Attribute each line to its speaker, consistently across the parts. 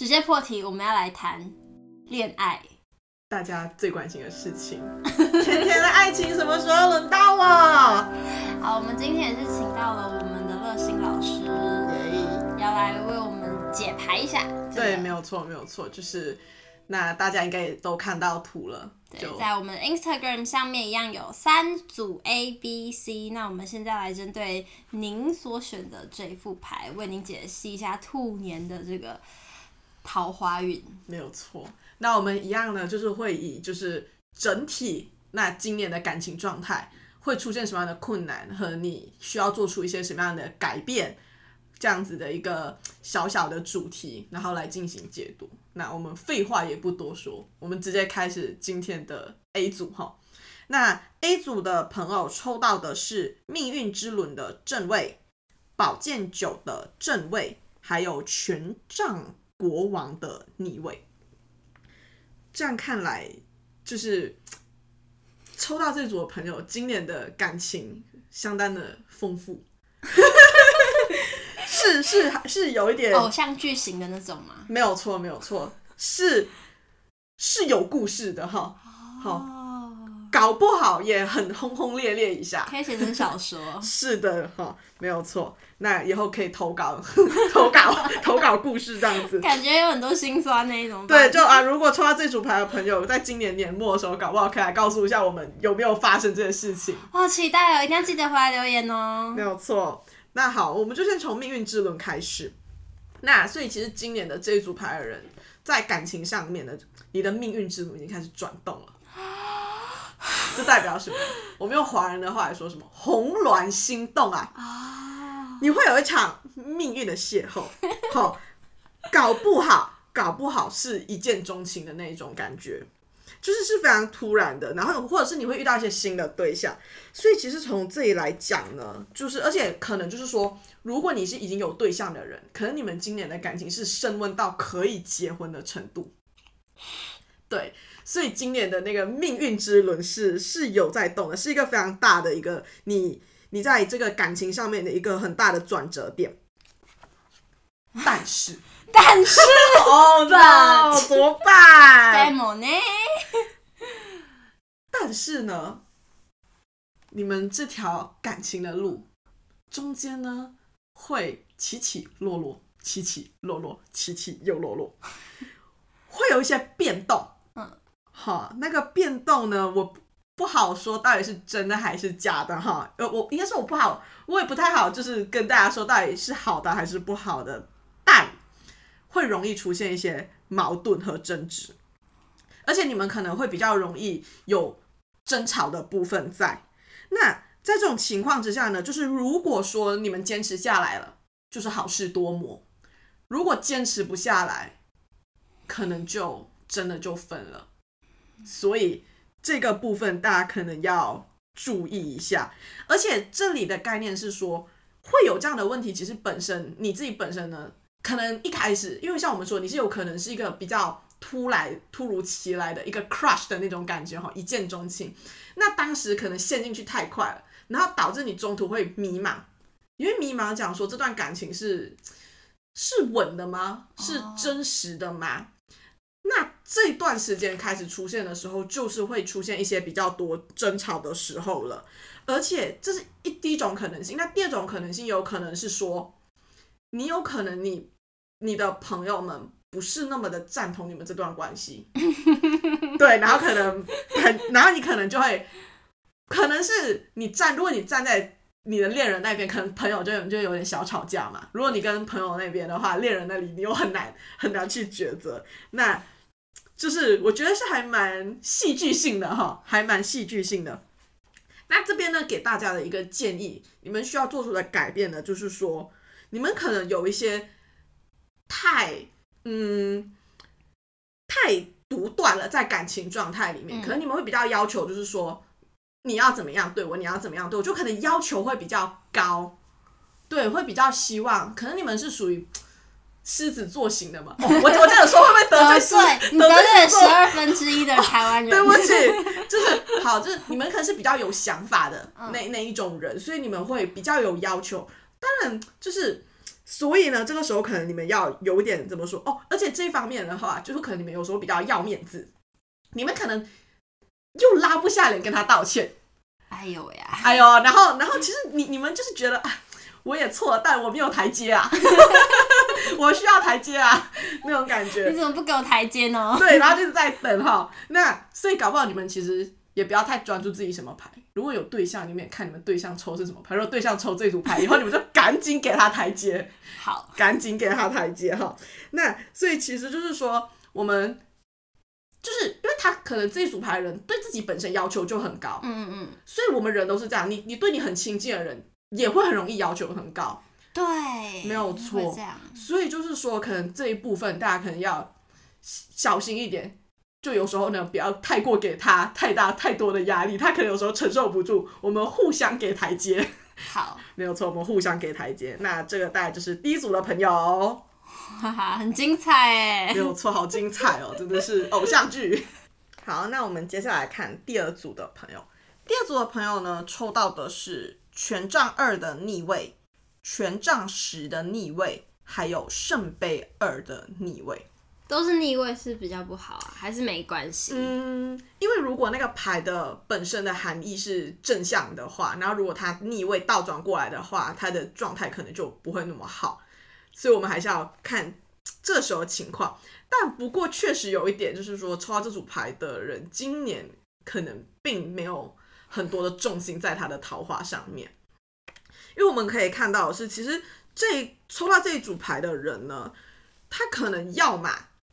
Speaker 1: 直接破题，我们要来谈恋爱，
Speaker 2: 大家最关心的事情。甜甜的爱情什么时候轮到我？
Speaker 1: 好，我们今天也是请到了我们的乐心老师，要来为我们解牌一下。
Speaker 2: 对，没有错，没有错，就是那大家应该也都看到图了。
Speaker 1: 对，在我们 Instagram 上面一样有三组 A、B、C。那我们现在来针对您所选的这副牌，为您解析一下兔年的这个桃花运。
Speaker 2: 没有错。那我们一样呢，就是会以就是整体那今年的感情状态会出现什么样的困难，和你需要做出一些什么样的改变。这样子的一个小小的主题，然后来进行解读。那我们废话也不多说，我们直接开始今天的 A 组哈。那 A 组的朋友抽到的是命运之轮的正位、宝剑九的正位，还有权杖国王的逆位。这样看来，就是抽到这组的朋友，今年的感情相当的丰富。是是是有一点
Speaker 1: 偶像剧型的那种吗？
Speaker 2: 没有错，没有错，是是有故事的哈。好、哦，搞不好也很轰轰烈烈一下，
Speaker 1: 可以写成小说。
Speaker 2: 是的哈，没有错。那以后可以投稿，投稿，投稿故事这样子，
Speaker 1: 感觉有很多心酸那一种。
Speaker 2: 对，就啊，如果抽到这组牌的朋友，在今年年末的时候，搞不好可以来告诉一下我们有没有发生这件事情。
Speaker 1: 好期待哦，一定要记得回来留言哦。
Speaker 2: 没有错。那好，我们就先从命运之轮开始。那所以其实今年的这一组牌的人，在感情上面的，你的命运之轮已经开始转动了。这代表什么？我们用华人的话来说，什么？红鸾心动啊！你会有一场命运的邂逅，好，搞不好，搞不好是一见钟情的那一种感觉。就是是非常突然的，然后或者是你会遇到一些新的对象，所以其实从这里来讲呢，就是而且可能就是说，如果你是已经有对象的人，可能你们今年的感情是升温到可以结婚的程度。对，所以今年的那个命运之轮是是有在动的，是一个非常大的一个你你在这个感情上面的一个很大的转折点，但是。
Speaker 1: 但是
Speaker 2: 哦，那怎么办？但是呢，你们这条感情的路中间呢，会起起落落，起起落落，起起又落落，会有一些变动。嗯，好，那个变动呢，我不好说到底是真的还是假的哈。呃，我应该是我不好，我也不太好，就是跟大家说到底是好的还是不好的，但。会容易出现一些矛盾和争执，而且你们可能会比较容易有争吵的部分在。那在这种情况之下呢，就是如果说你们坚持下来了，就是好事多磨；如果坚持不下来，可能就真的就分了。所以这个部分大家可能要注意一下。而且这里的概念是说，会有这样的问题，其实本身你自己本身呢。可能一开始，因为像我们说，你是有可能是一个比较突来、突如其来的一个 crush 的那种感觉哈，一见钟情。那当时可能陷进去太快了，然后导致你中途会迷茫，因为迷茫讲说这段感情是是稳的吗？是真实的吗？Oh. 那这段时间开始出现的时候，就是会出现一些比较多争吵的时候了。而且这是一第一种可能性，那第二种可能性有可能是说。你有可能你你的朋友们不是那么的赞同你们这段关系，对，然后可能很，然后你可能就会，可能是你站，如果你站在你的恋人那边，可能朋友就就有点小吵架嘛。如果你跟朋友那边的话，恋人那里你又很难很难去抉择，那就是我觉得是还蛮戏剧性的哈，还蛮戏剧性的。那这边呢，给大家的一个建议，你们需要做出的改变呢，就是说。你们可能有一些太嗯太独断了，在感情状态里面，可能你们会比较要求，就是说你要怎么样对我，你要怎么样对我，就可能要求会比较高，对，会比较希望，可能你们是属于狮子座型的嘛？哦、我我这样说会不会得罪狮？
Speaker 1: 你得罪十二分之一的台湾人？
Speaker 2: 对不起，就是好，就是你们可能是比较有想法的那那一种人，所以你们会比较有要求。当然，就是所以呢，这个时候可能你们要有点怎么说哦，而且这一方面的话，就是可能你们有时候比较要面子，你们可能又拉不下脸跟他道歉。
Speaker 1: 哎呦呀，
Speaker 2: 哎呦，然后然后其实你你们就是觉得啊，我也错了，但我没有台阶啊，我需要台阶啊，那种感觉。
Speaker 1: 你怎么不给我台阶呢？
Speaker 2: 对，然后就是在等哈。那所以搞不好你们其实也不要太专注自己什么牌。如果有对象，你们也看你们对象抽是什么牌。如果对象抽这组牌 以后，你们就赶紧给他台阶。
Speaker 1: 好，
Speaker 2: 赶紧给他台阶哈。那所以其实就是说我们。就是因为他可能这一组牌的人对自己本身要求就很高，
Speaker 1: 嗯嗯，
Speaker 2: 所以我们人都是这样，你你对你很亲近的人也会很容易要求很高，
Speaker 1: 对，
Speaker 2: 没有错，所以就是说，可能这一部分大家可能要小心一点，就有时候呢，不要太过给他太大太多的压力，他可能有时候承受不住，我们互相给台阶，
Speaker 1: 好，
Speaker 2: 没有错，我们互相给台阶，那这个大概就是第一组的朋友。
Speaker 1: 哈哈，很精彩哎！
Speaker 2: 没有错，好精彩哦，真的是偶像剧。好，那我们接下来看第二组的朋友。第二组的朋友呢，抽到的是权杖二的逆位、权杖十的逆位，还有圣杯二的逆位。
Speaker 1: 都是逆位是比较不好啊，还是没关系？
Speaker 2: 嗯，因为如果那个牌的本身的含义是正向的话，然后如果它逆位倒转过来的话，它的状态可能就不会那么好。所以，我们还是要看这时候情况。但不过，确实有一点，就是说，抽到这组牌的人，今年可能并没有很多的重心在他的桃花上面。因为我们可以看到的是，其实这抽到这一组牌的人呢，他可能要么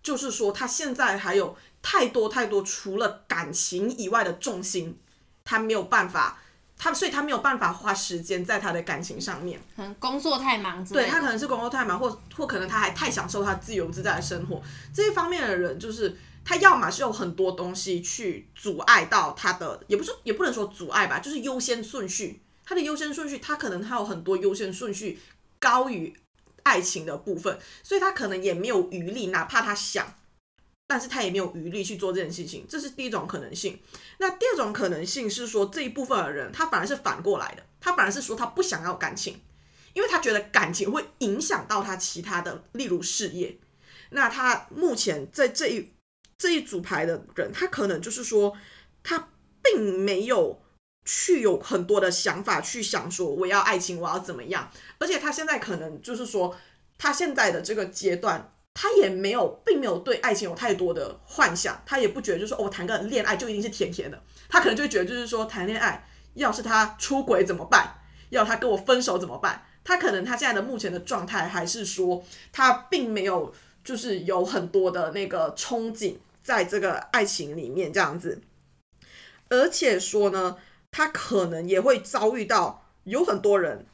Speaker 2: 就是说，他现在还有太多太多除了感情以外的重心，他没有办法。他所以，他没有办法花时间在他的感情上面，
Speaker 1: 可能工作太忙。
Speaker 2: 对，他可能是工作太忙，或或可能他还太享受他自由自在的生活。这一方面的人，就是他要么是有很多东西去阻碍到他的，也不是也不能说阻碍吧，就是优先顺序。他的优先顺序，他可能他有很多优先顺序高于爱情的部分，所以他可能也没有余力，哪怕他想。但是他也没有余力去做这件事情，这是第一种可能性。那第二种可能性是说，这一部分的人他反而是反过来的，他反而是说他不想要感情，因为他觉得感情会影响到他其他的，例如事业。那他目前在这一这一组牌的人，他可能就是说他并没有去有很多的想法去想说我要爱情，我要怎么样，而且他现在可能就是说他现在的这个阶段。他也没有，并没有对爱情有太多的幻想，他也不觉得就是说，我谈个恋爱就一定是甜甜的，他可能就觉得就是说，谈恋爱要是他出轨怎么办？要他跟我分手怎么办？他可能他现在的目前的状态还是说，他并没有就是有很多的那个憧憬在这个爱情里面这样子，而且说呢，他可能也会遭遇到有很多人。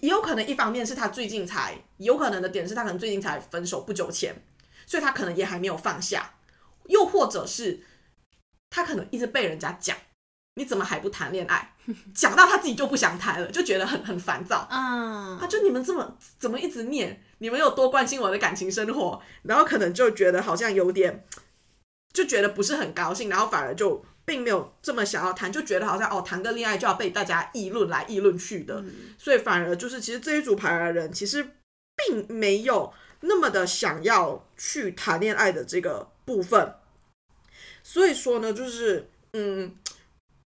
Speaker 2: 也有可能一方面是他最近才，有可能的点是他可能最近才分手不久前，所以他可能也还没有放下，又或者是他可能一直被人家讲，你怎么还不谈恋爱？讲到他自己就不想谈了，就觉得很很烦躁。嗯，他就你们这么怎么一直念，你们有多关心我的感情生活，然后可能就觉得好像有点，就觉得不是很高兴，然后反而就。并没有这么想要谈，就觉得好像哦，谈个恋爱就要被大家议论来议论去的，嗯、所以反而就是其实这一组牌的人其实并没有那么的想要去谈恋爱的这个部分。所以说呢，就是嗯，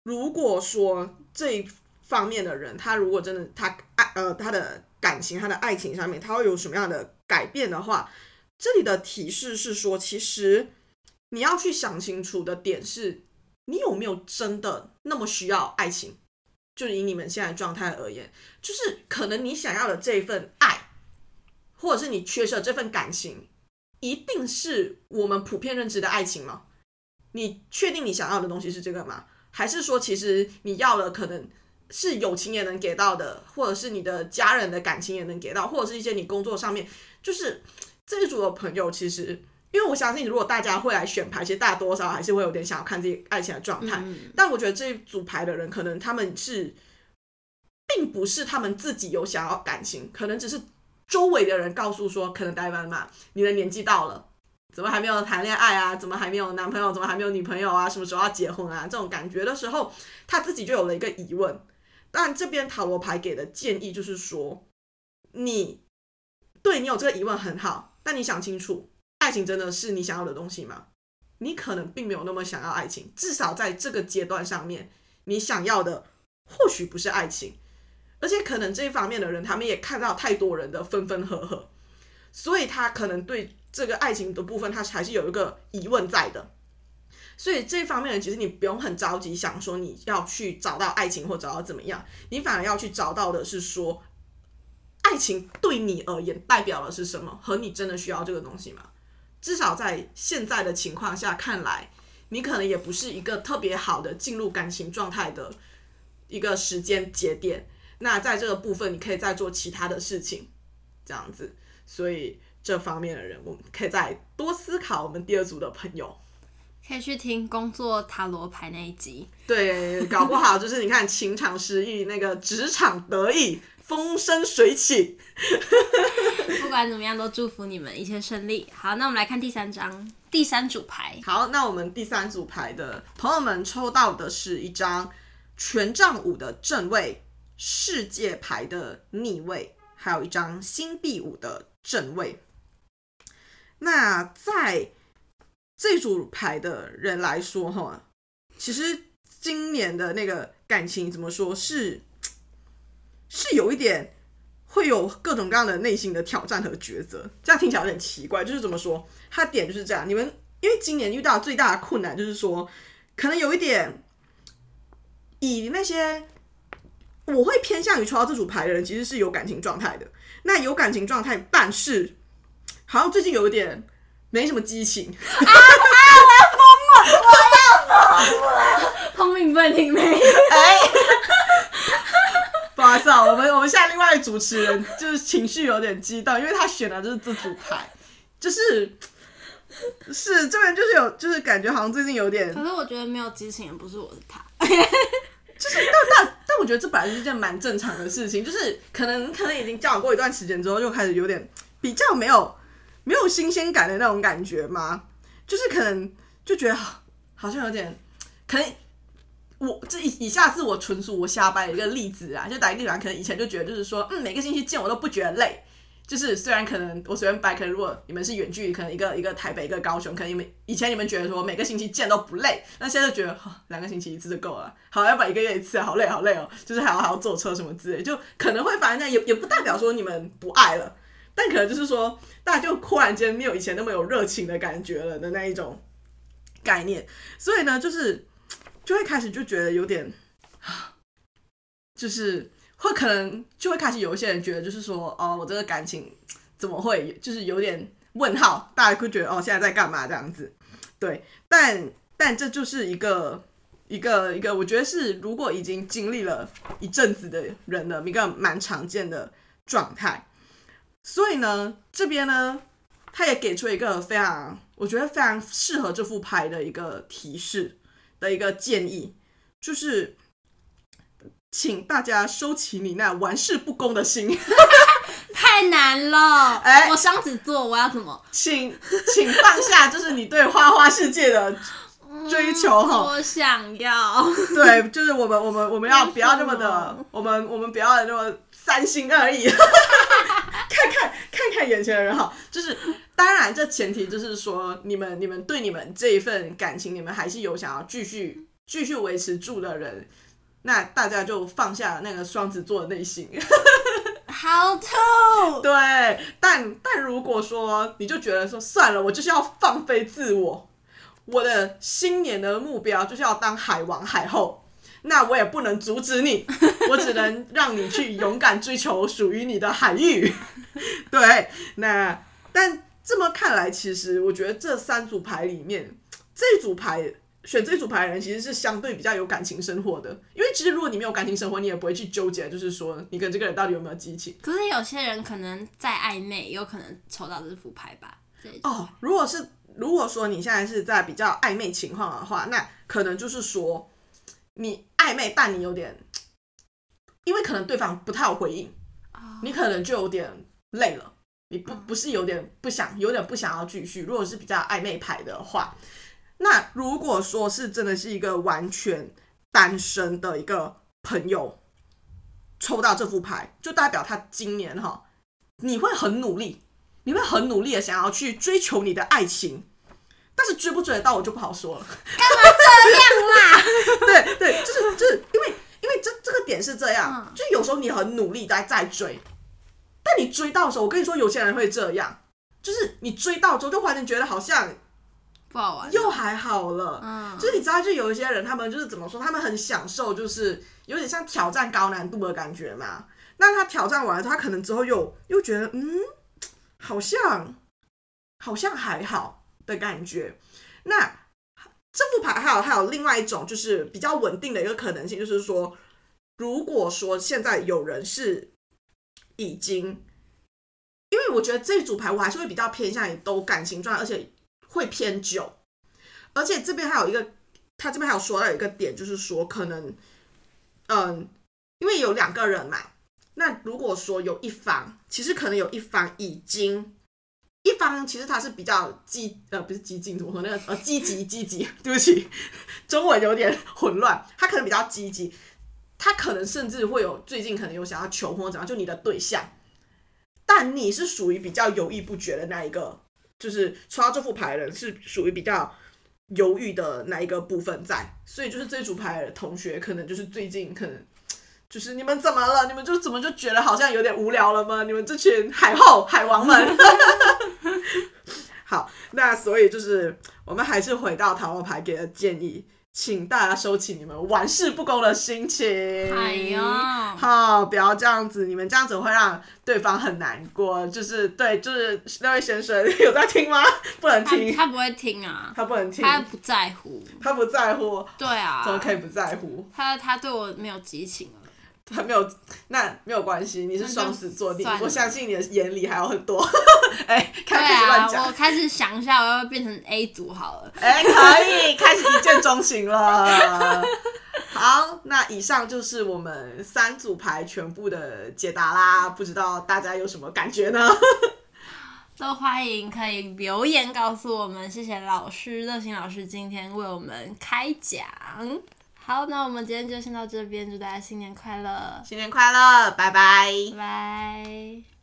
Speaker 2: 如果说这一方面的人，他如果真的他爱呃他的感情他的爱情上面他会有什么样的改变的话，这里的提示是说，其实你要去想清楚的点是。你有没有真的那么需要爱情？就是以你们现在状态而言，就是可能你想要的这份爱，或者是你缺少这份感情，一定是我们普遍认知的爱情吗？你确定你想要的东西是这个吗？还是说，其实你要的可能是友情也能给到的，或者是你的家人的感情也能给到，或者是一些你工作上面，就是这一组的朋友，其实。因为我相信，如果大家会来选牌，其实大多少还是会有点想要看自己爱情的状态。嗯、但我觉得这一组牌的人，可能他们是，并不是他们自己有想要感情，可能只是周围的人告诉说，可能呆板嘛，你的年纪到了，怎么还没有谈恋爱啊？怎么还没有男朋友？怎么还没有女朋友啊？什么时候要结婚啊？这种感觉的时候，他自己就有了一个疑问。但这边塔罗牌给的建议就是说，你对你有这个疑问很好，但你想清楚，爱情真的是你想要的东西吗？你可能并没有那么想要爱情，至少在这个阶段上面，你想要的或许不是爱情，而且可能这一方面的人，他们也看到太多人的分分合合，所以他可能对这个爱情的部分，他还是有一个疑问在的。所以这一方面，其实你不用很着急想说你要去找到爱情或找到怎么样，你反而要去找到的是说，爱情对你而言代表的是什么，和你真的需要这个东西吗？至少在现在的情况下看来，你可能也不是一个特别好的进入感情状态的一个时间节点。那在这个部分，你可以再做其他的事情，这样子。所以这方面的人，我们可以再多思考。我们第二组的朋友。
Speaker 1: 可以去听工作塔罗牌那一集，
Speaker 2: 对，搞不好就是你看情场失意，那个职场得意，风生水起。
Speaker 1: 不管怎么样，都祝福你们一切顺利。好，那我们来看第三张，第三组牌。
Speaker 2: 好，那我们第三组牌的朋友们抽到的是一张权杖五的正位，世界牌的逆位，还有一张星币五的正位。那在这组牌的人来说，哈，其实今年的那个感情怎么说是是有一点会有各种各样的内心的挑战和抉择，这样听起来有点奇怪。就是怎么说，他点就是这样。你们因为今年遇到最大的困难就是说，可能有一点以那些我会偏向于抽到这组牌的人，其实是有感情状态的。那有感情状态，但是好像最近有一点。没什么激情啊！
Speaker 1: 啊！我要疯了！我要疯了！聪明笨听没？哎，
Speaker 2: 不好意思啊，我们我们现在另外主持人就是情绪有点激动，因为他选的就是这组牌，就是是这边就是有就是感觉好像最近有点，
Speaker 1: 可是我觉得没有激情也不是我的他，
Speaker 2: 就是但但但我觉得这本来是一件蛮正常的事情，就是可能可能已经交往过一段时间之后，就开始有点比较没有。没有新鲜感的那种感觉吗？就是可能就觉得好像有点，可能我这以以下是我纯属我瞎掰的一个例子啊，就打一个比方，可能以前就觉得就是说，嗯，每个星期见我都不觉得累，就是虽然可能我随便掰，可能如果你们是远距离，可能一个一个台北一个高雄，可能你们以前你们觉得说每个星期见都不累，那现在就觉得哦，两个星期一次就够了，好要不然一个月一次，好累好累哦，就是还要还要坐车什么之类，就可能会发现这样，也也不代表说你们不爱了。但可能就是说，大家就忽然间没有以前那么有热情的感觉了的那一种概念，所以呢，就是就会开始就觉得有点，就是会可能就会开始有一些人觉得，就是说，哦，我这个感情怎么会就是有点问号？大家会觉得，哦，现在在干嘛这样子？对，但但这就是一个一个一个，我觉得是如果已经经历了一阵子的人的一个蛮常见的状态。所以呢，这边呢，他也给出一个非常，我觉得非常适合这副牌的一个提示的一个建议，就是，请大家收起你那玩世不恭的心。
Speaker 1: 太难了，哎，我双子座，我要怎么？
Speaker 2: 请请放下，就是你对花花世界的追求哈。
Speaker 1: 我想要。
Speaker 2: 对，就是我们我们我们要不要那么的，我们我们不要那么三心二意。看眼前的人好，就是当然，这前提就是说，你们你们对你们这一份感情，你们还是有想要继续继续维持住的人，那大家就放下那个双子座的内心。
Speaker 1: 好痛。
Speaker 2: 对，但但如果说你就觉得说算了，我就是要放飞自我，我的新年的目标就是要当海王海后。那我也不能阻止你，我只能让你去勇敢追求属于你的海域。对，那但这么看来，其实我觉得这三组牌里面，这组牌选这组牌的人其实是相对比较有感情生活的。因为其实如果你没有感情生活，你也不会去纠结，就是说你跟这个人到底有没有激情。
Speaker 1: 可是有些人可能在暧昧，有可能抽到这副牌吧。
Speaker 2: 哦，如果是如果说你现在是在比较暧昧情况的话，那可能就是说。你暧昧，但你有点，因为可能对方不太有回应，你可能就有点累了。你不不是有点不想，有点不想要继续。如果是比较暧昧牌的话，那如果说是真的是一个完全单身的一个朋友抽到这副牌，就代表他今年哈你会很努力，你会很努力的想要去追求你的爱情，但是追不追得到我就不好说了。
Speaker 1: 干嘛这样啦？
Speaker 2: 对对，就是就是因为因为这这个点是这样，嗯、就有时候你很努力在在追，但你追到的时候，我跟你说，有些人会这样，就是你追到之后就忽然间觉得好像
Speaker 1: 不好玩，
Speaker 2: 又还好了。
Speaker 1: 嗯，
Speaker 2: 就是你知道，就有一些人，他们就是怎么说，他们很享受，就是有点像挑战高难度的感觉嘛。那他挑战完了之后，他可能之后又又觉得，嗯，好像好像还好的感觉。那这副牌还有还有另外一种，就是比较稳定的一个可能性，就是说，如果说现在有人是已经，因为我觉得这一组牌我还是会比较偏向于都感情状态，而且会偏久。而且这边还有一个，他这边还有说到有一个点，就是说可能，嗯，因为有两个人嘛。那如果说有一方，其实可能有一方已经，一方其实他是比较积呃不是激进怎么说那个呃积极积极，对不起，中文有点混乱，他可能比较积极，他可能甚至会有最近可能有想要求婚怎样，就你的对象，但你是属于比较犹豫不决的那一个，就是抽到这副牌的人是属于比较犹豫的那一个部分在，所以就是这组牌的同学可能就是最近可能。就是你们怎么了？你们就怎么就觉得好像有点无聊了吗？你们这群海后海王们。好，那所以就是我们还是回到塔罗牌给的建议，请大家收起你们玩世不恭的心情。好，不要这样子，你们这样子会让对方很难过。就是对，就是那位先生 有在听吗？不能听，
Speaker 1: 他，他不会听啊，
Speaker 2: 他不能听，
Speaker 1: 他不在乎，
Speaker 2: 他不在乎。
Speaker 1: 对啊，
Speaker 2: 怎么可以不在乎？
Speaker 1: 他他对我没有激情了。
Speaker 2: 还没有，那没有关系。你是双子座，你我相信你的眼里还有很多。哎、欸，开始乱讲、
Speaker 1: 啊。我开始想一下，我要变成 A 组好了。
Speaker 2: 哎、欸，可以，开始一见钟情了。好，那以上就是我们三组牌全部的解答啦。不知道大家有什么感觉呢？
Speaker 1: 都欢迎可以留言告诉我们。谢谢老师，热心老师今天为我们开讲。好，那我们今天就先到这边，祝大家新年快乐！
Speaker 2: 新年快乐，拜拜！
Speaker 1: 拜拜。